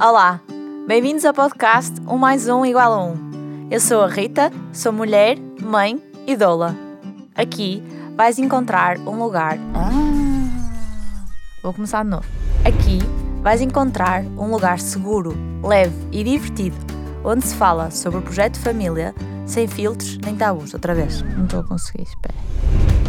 Olá, bem-vindos ao podcast Um Mais Um Igual a Um. Eu sou a Rita, sou mulher, mãe e doula. Aqui vais encontrar um lugar. Ah, vou começar de novo. Aqui vais encontrar um lugar seguro, leve e divertido, onde se fala sobre o projeto de família sem filtros nem tabus. Outra vez, não estou a conseguir, espera.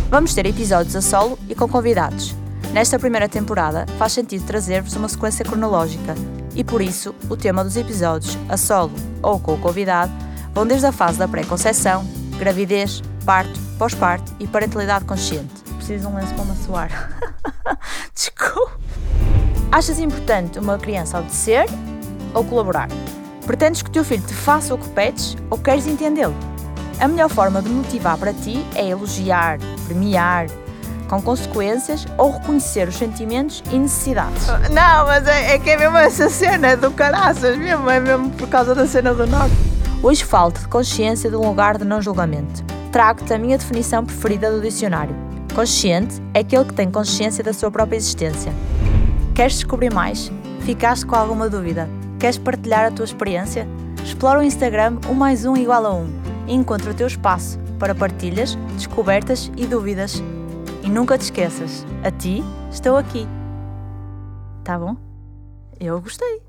Vamos ter episódios a solo e com convidados. Nesta primeira temporada faz sentido trazer-vos uma sequência cronológica e por isso o tema dos episódios, a solo ou com o convidado, vão desde a fase da pré-conceição, gravidez, parto, pós-parto e parentalidade consciente. Preciso de um lenço para me suar. Desculpa. Achas importante uma criança obedecer ou colaborar? Pretendes que o teu filho te faça o que pedes ou queres entendê-lo? A melhor forma de motivar para ti é elogiar, premiar, com consequências ou reconhecer os sentimentos e necessidades. Não, mas é, é que é mesmo essa cena do caraças, mesmo, é mesmo por causa da cena do norte. Hoje falo-te de consciência de um lugar de não julgamento. Trago-te a minha definição preferida do dicionário. Consciente é aquele que tem consciência da sua própria existência. Queres descobrir mais? Ficaste com alguma dúvida? Queres partilhar a tua experiência? Explora o Instagram um mais um igual a um e encontra o teu espaço para partilhas, descobertas e dúvidas. Nunca te esqueças, a ti estou aqui. Tá bom? Eu gostei.